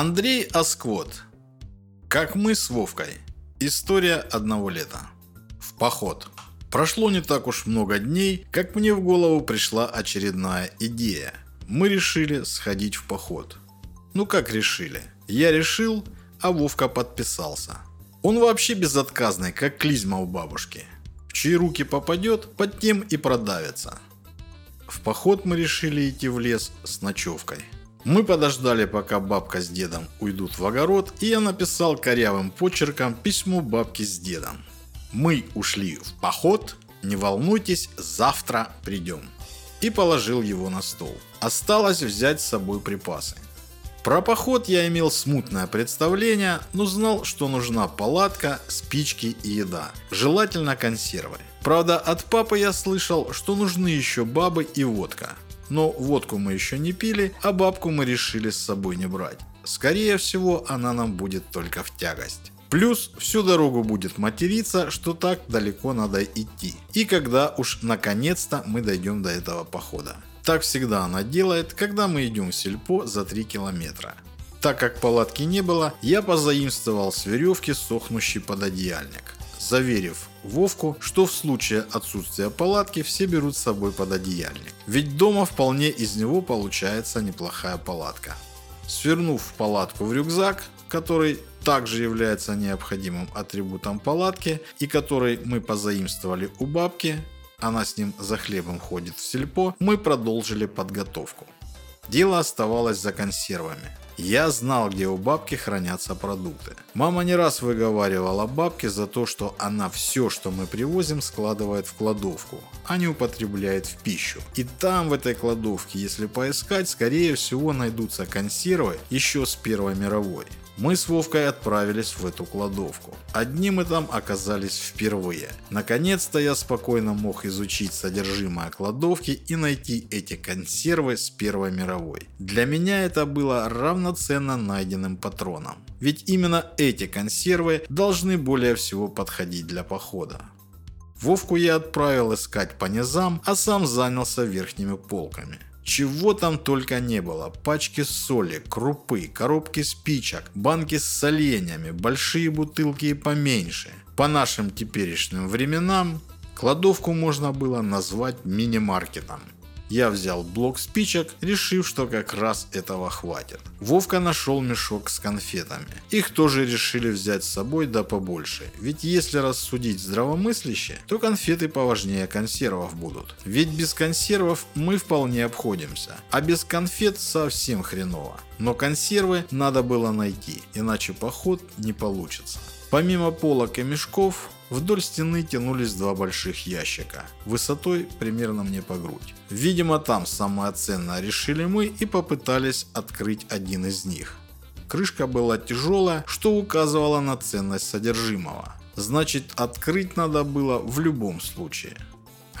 Андрей Асквот. Как мы с Вовкой. История одного лета. В поход. Прошло не так уж много дней, как мне в голову пришла очередная идея. Мы решили сходить в поход. Ну как решили? Я решил, а Вовка подписался. Он вообще безотказный, как клизма у бабушки. В чьи руки попадет, под тем и продавится. В поход мы решили идти в лес с ночевкой. Мы подождали, пока бабка с дедом уйдут в огород, и я написал корявым почерком письмо бабке с дедом. Мы ушли в поход, не волнуйтесь, завтра придем. И положил его на стол. Осталось взять с собой припасы. Про поход я имел смутное представление, но знал, что нужна палатка, спички и еда. Желательно консервы. Правда, от папы я слышал, что нужны еще бабы и водка. Но водку мы еще не пили, а бабку мы решили с собой не брать. Скорее всего, она нам будет только в тягость. Плюс всю дорогу будет материться, что так далеко надо идти. И когда уж наконец-то мы дойдем до этого похода. Так всегда она делает, когда мы идем в сельпо за 3 километра. Так как палатки не было, я позаимствовал с веревки сохнущий пододеяльник заверив Вовку, что в случае отсутствия палатки все берут с собой пододеяльник. Ведь дома вполне из него получается неплохая палатка. Свернув палатку в рюкзак, который также является необходимым атрибутом палатки и который мы позаимствовали у бабки, она с ним за хлебом ходит в сельпо, мы продолжили подготовку. Дело оставалось за консервами. Я знал, где у бабки хранятся продукты. Мама не раз выговаривала бабке за то, что она все, что мы привозим, складывает в кладовку, а не употребляет в пищу. И там, в этой кладовке, если поискать, скорее всего найдутся консервы еще с Первой мировой. Мы с Вовкой отправились в эту кладовку. Одни мы там оказались впервые. Наконец-то я спокойно мог изучить содержимое кладовки и найти эти консервы с Первой мировой. Для меня это было равноценно найденным патроном. Ведь именно эти консервы должны более всего подходить для похода. Вовку я отправил искать по низам, а сам занялся верхними полками. Чего там только не было. Пачки соли, крупы, коробки спичек, банки с соленьями, большие бутылки и поменьше. По нашим теперешним временам кладовку можно было назвать мини-маркетом. Я взял блок спичек, решив, что как раз этого хватит. Вовка нашел мешок с конфетами. Их тоже решили взять с собой да побольше. Ведь если рассудить здравомысляще, то конфеты поважнее консервов будут. Ведь без консервов мы вполне обходимся. А без конфет совсем хреново. Но консервы надо было найти, иначе поход не получится. Помимо полок и мешков, Вдоль стены тянулись два больших ящика, высотой примерно мне по грудь. Видимо, там самое ценное решили мы и попытались открыть один из них. Крышка была тяжелая, что указывало на ценность содержимого. Значит, открыть надо было в любом случае.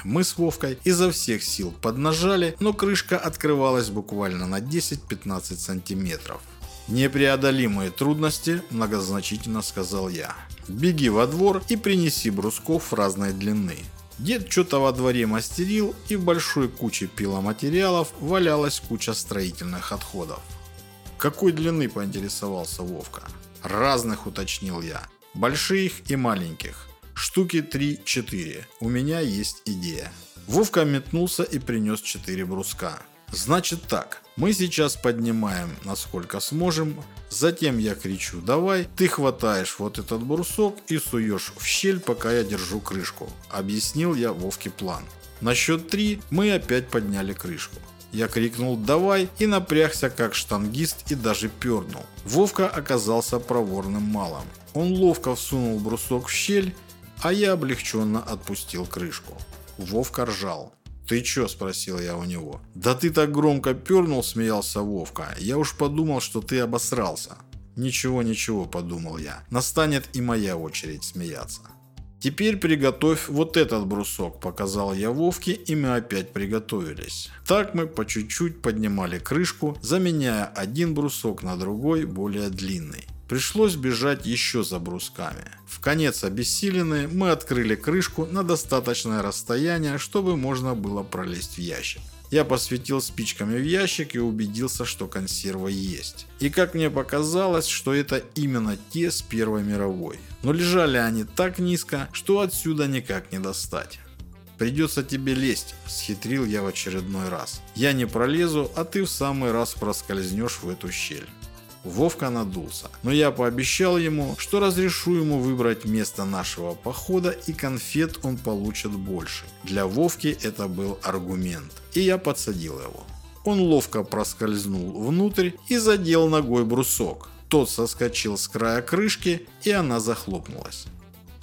Мы с Вовкой изо всех сил поднажали, но крышка открывалась буквально на 10-15 сантиметров. «Непреодолимые трудности», – многозначительно сказал я. «Беги во двор и принеси брусков разной длины». Дед что-то во дворе мастерил, и в большой куче пиломатериалов валялась куча строительных отходов. «Какой длины?» – поинтересовался Вовка. «Разных», – уточнил я. «Больших и маленьких. Штуки 3-4. У меня есть идея». Вовка метнулся и принес 4 бруска. Значит так, мы сейчас поднимаем насколько сможем, затем я кричу «давай», ты хватаешь вот этот брусок и суешь в щель, пока я держу крышку. Объяснил я Вовке план. На счет три мы опять подняли крышку. Я крикнул «давай» и напрягся как штангист и даже пернул. Вовка оказался проворным малым. Он ловко всунул брусок в щель, а я облегченно отпустил крышку. Вовка ржал. «Ты чё?» – спросил я у него. «Да ты так громко пернул», – смеялся Вовка. «Я уж подумал, что ты обосрался». «Ничего, ничего», – подумал я. «Настанет и моя очередь смеяться». «Теперь приготовь вот этот брусок», – показал я Вовке, и мы опять приготовились. Так мы по чуть-чуть поднимали крышку, заменяя один брусок на другой, более длинный. Пришлось бежать еще за брусками. В конец обессиленные мы открыли крышку на достаточное расстояние, чтобы можно было пролезть в ящик. Я посветил спичками в ящик и убедился, что консерва есть. И как мне показалось, что это именно те с Первой мировой. Но лежали они так низко, что отсюда никак не достать. «Придется тебе лезть», – схитрил я в очередной раз. «Я не пролезу, а ты в самый раз проскользнешь в эту щель». Вовка надулся, но я пообещал ему, что разрешу ему выбрать место нашего похода и конфет он получит больше. Для Вовки это был аргумент, и я подсадил его. Он ловко проскользнул внутрь и задел ногой брусок. Тот соскочил с края крышки, и она захлопнулась.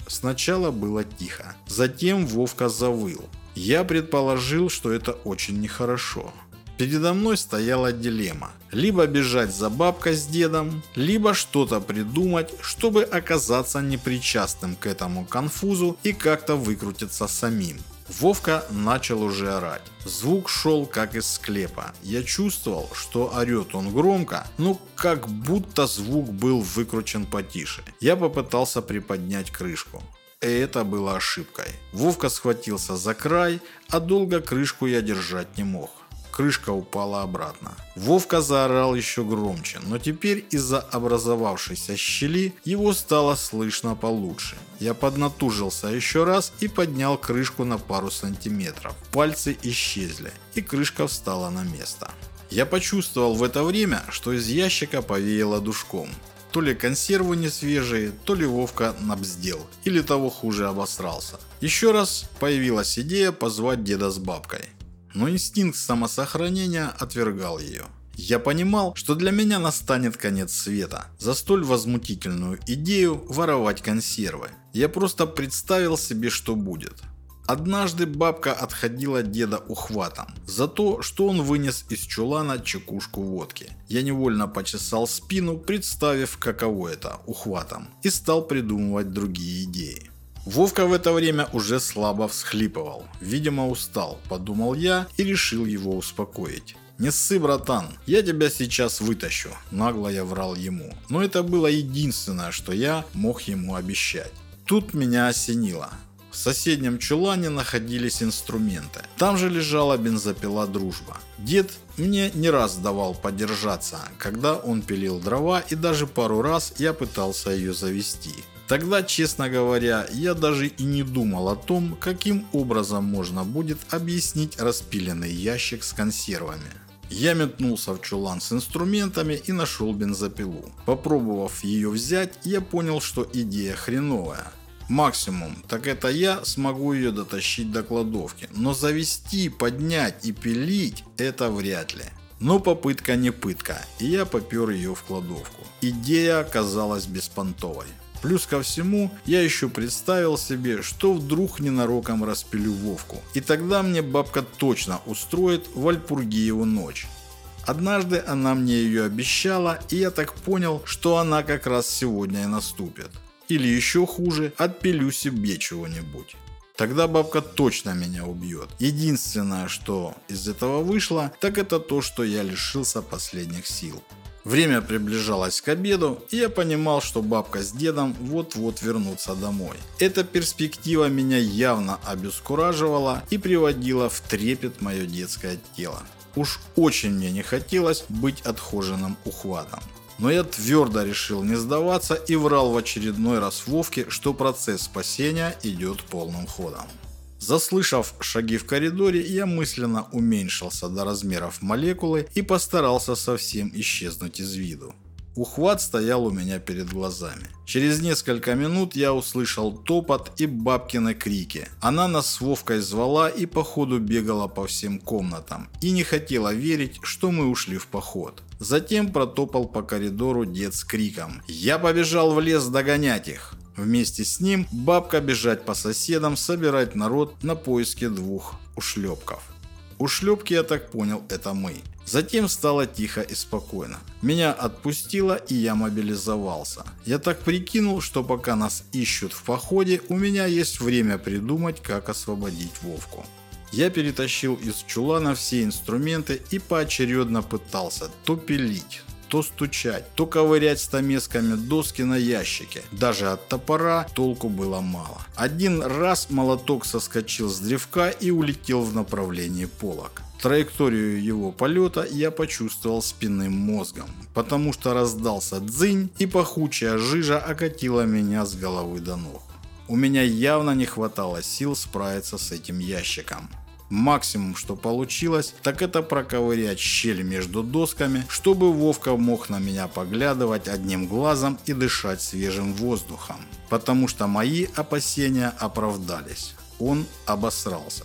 Сначала было тихо, затем Вовка завыл. Я предположил, что это очень нехорошо. Передо мной стояла дилемма. Либо бежать за бабкой с дедом, либо что-то придумать, чтобы оказаться непричастным к этому конфузу и как-то выкрутиться самим. Вовка начал уже орать. Звук шел как из склепа. Я чувствовал, что орет он громко, но как будто звук был выкручен потише. Я попытался приподнять крышку. И это было ошибкой. Вовка схватился за край, а долго крышку я держать не мог крышка упала обратно. Вовка заорал еще громче, но теперь из-за образовавшейся щели его стало слышно получше. Я поднатужился еще раз и поднял крышку на пару сантиметров. Пальцы исчезли, и крышка встала на место. Я почувствовал в это время, что из ящика повеяло душком. То ли консервы не свежие, то ли Вовка набздел, или того хуже обосрался. Еще раз появилась идея позвать деда с бабкой но инстинкт самосохранения отвергал ее. Я понимал, что для меня настанет конец света за столь возмутительную идею воровать консервы. Я просто представил себе, что будет. Однажды бабка отходила деда ухватом за то, что он вынес из чулана чекушку водки. Я невольно почесал спину, представив, каково это – ухватом, и стал придумывать другие идеи. Вовка в это время уже слабо всхлипывал. Видимо, устал, подумал я и решил его успокоить. «Не ссы, братан, я тебя сейчас вытащу», – нагло я врал ему. Но это было единственное, что я мог ему обещать. Тут меня осенило. В соседнем чулане находились инструменты. Там же лежала бензопила «Дружба». Дед мне не раз давал подержаться, когда он пилил дрова и даже пару раз я пытался ее завести. Тогда, честно говоря, я даже и не думал о том, каким образом можно будет объяснить распиленный ящик с консервами. Я метнулся в чулан с инструментами и нашел бензопилу. Попробовав ее взять, я понял, что идея хреновая. Максимум, так это я смогу ее дотащить до кладовки, но завести, поднять и пилить – это вряд ли. Но попытка не пытка, и я попер ее в кладовку. Идея оказалась беспонтовой. Плюс ко всему, я еще представил себе, что вдруг ненароком распилю Вовку. И тогда мне бабка точно устроит Вальпургиеву ночь. Однажды она мне ее обещала, и я так понял, что она как раз сегодня и наступит. Или еще хуже, отпилю себе чего-нибудь. Тогда бабка точно меня убьет. Единственное, что из этого вышло, так это то, что я лишился последних сил. Время приближалось к обеду, и я понимал, что бабка с дедом вот-вот вернутся домой. Эта перспектива меня явно обескураживала и приводила в трепет мое детское тело. Уж очень мне не хотелось быть отхоженным ухватом. Но я твердо решил не сдаваться и врал в очередной раз Вовке, что процесс спасения идет полным ходом. Заслышав шаги в коридоре, я мысленно уменьшился до размеров молекулы и постарался совсем исчезнуть из виду. Ухват стоял у меня перед глазами. Через несколько минут я услышал топот и бабкины крики. Она нас с Вовкой звала и походу бегала по всем комнатам и не хотела верить, что мы ушли в поход. Затем протопал по коридору дед с криком «Я побежал в лес догонять их!» Вместе с ним бабка бежать по соседам, собирать народ на поиски двух ушлепков. Ушлепки, я так понял, это мы. Затем стало тихо и спокойно. Меня отпустило и я мобилизовался. Я так прикинул, что пока нас ищут в походе, у меня есть время придумать, как освободить Вовку. Я перетащил из чулана все инструменты и поочередно пытался то пилить, то стучать, то ковырять стамесками доски на ящике. Даже от топора толку было мало. Один раз молоток соскочил с древка и улетел в направлении полок. Траекторию его полета я почувствовал спинным мозгом, потому что раздался дзынь и пахучая жижа окатила меня с головы до ног. У меня явно не хватало сил справиться с этим ящиком. Максимум, что получилось, так это проковырять щель между досками, чтобы Вовка мог на меня поглядывать одним глазом и дышать свежим воздухом. Потому что мои опасения оправдались. Он обосрался.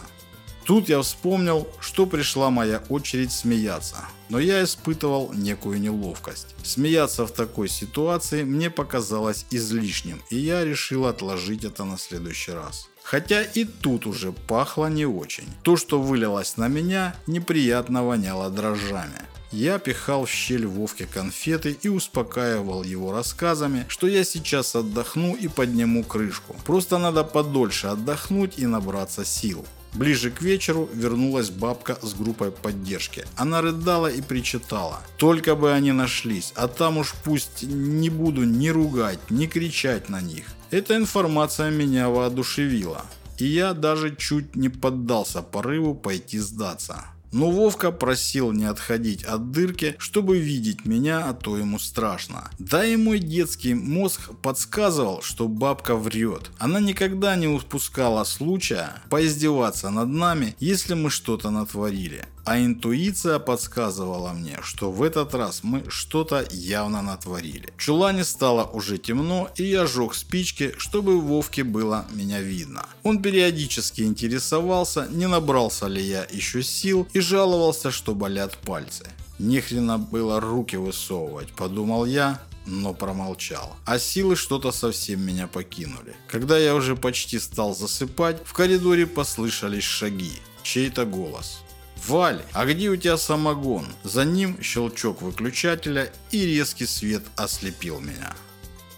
Тут я вспомнил, что пришла моя очередь смеяться, но я испытывал некую неловкость. Смеяться в такой ситуации мне показалось излишним, и я решил отложить это на следующий раз. Хотя и тут уже пахло не очень. То, что вылилось на меня, неприятно воняло дрожжами. Я пихал в щель Вовке конфеты и успокаивал его рассказами, что я сейчас отдохну и подниму крышку. Просто надо подольше отдохнуть и набраться сил. Ближе к вечеру вернулась бабка с группой поддержки. Она рыдала и причитала. Только бы они нашлись, а там уж пусть не буду ни ругать, ни кричать на них. Эта информация меня воодушевила. И я даже чуть не поддался порыву пойти сдаться. Но Вовка просил не отходить от дырки, чтобы видеть меня, а то ему страшно. Да и мой детский мозг подсказывал, что бабка врет. Она никогда не упускала случая поиздеваться над нами, если мы что-то натворили. А интуиция подсказывала мне, что в этот раз мы что-то явно натворили. В чулане стало уже темно, и я жег спички, чтобы Вовке было меня видно. Он периодически интересовался, не набрался ли я еще сил, и жаловался, что болят пальцы. Нехрена было руки высовывать, подумал я, но промолчал. А силы что-то совсем меня покинули. Когда я уже почти стал засыпать, в коридоре послышались шаги. Чей-то голос. «Валь, а где у тебя самогон?» За ним щелчок выключателя и резкий свет ослепил меня.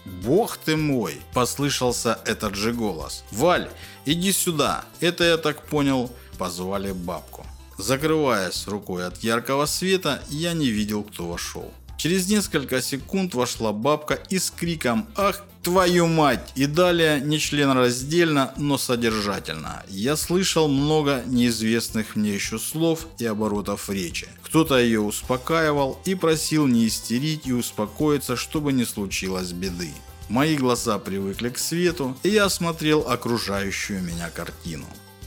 «Бог ты мой!» – послышался этот же голос. «Валь, иди сюда!» Это я так понял, позвали бабку. Закрываясь рукой от яркого света, я не видел, кто вошел. Через несколько секунд вошла бабка и с криком «Ах твою мать!» и далее не членораздельно, но содержательно. Я слышал много неизвестных мне еще слов и оборотов речи. Кто-то ее успокаивал и просил не истерить и успокоиться, чтобы не случилось беды. Мои глаза привыкли к свету, и я осмотрел окружающую меня картину.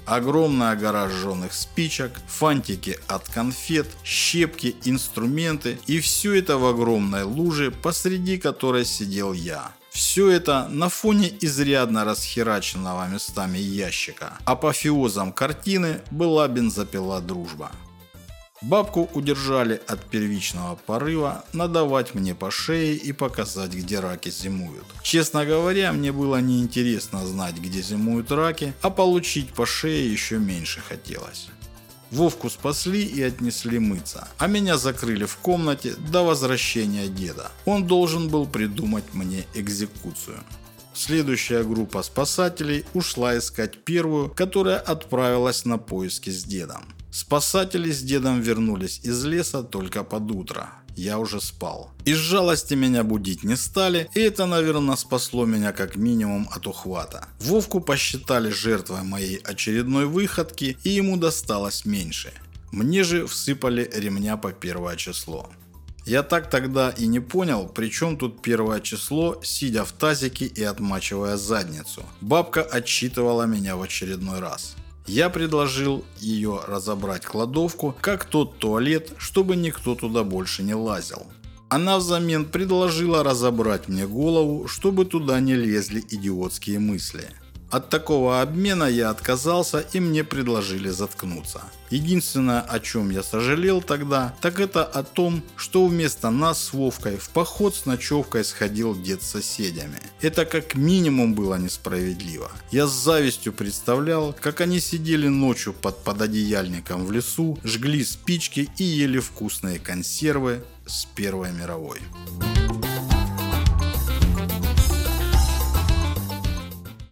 Огромная гора жженых спичек, фантики от конфет, щепки, инструменты и все это в огромной луже, посреди которой сидел я. Все это на фоне изрядно расхераченного местами ящика. Апофеозом картины была бензопила «Дружба». Бабку удержали от первичного порыва надавать мне по шее и показать, где раки зимуют. Честно говоря, мне было неинтересно знать, где зимуют раки, а получить по шее еще меньше хотелось. Вовку спасли и отнесли мыться, а меня закрыли в комнате до возвращения деда. Он должен был придумать мне экзекуцию. Следующая группа спасателей ушла искать первую, которая отправилась на поиски с дедом. Спасатели с дедом вернулись из леса только под утро. Я уже спал. Из жалости меня будить не стали, и это, наверное, спасло меня как минимум от ухвата. Вовку посчитали жертвой моей очередной выходки, и ему досталось меньше. Мне же всыпали ремня по первое число. Я так тогда и не понял, при чем тут первое число, сидя в тазике и отмачивая задницу. Бабка отчитывала меня в очередной раз. Я предложил ее разобрать кладовку, как тот туалет, чтобы никто туда больше не лазил. Она взамен предложила разобрать мне голову, чтобы туда не лезли идиотские мысли. От такого обмена я отказался и мне предложили заткнуться. Единственное, о чем я сожалел тогда, так это о том, что вместо нас с Вовкой в поход с ночевкой сходил дед с соседями. Это как минимум было несправедливо. Я с завистью представлял, как они сидели ночью под пододеяльником в лесу, жгли спички и ели вкусные консервы с Первой мировой.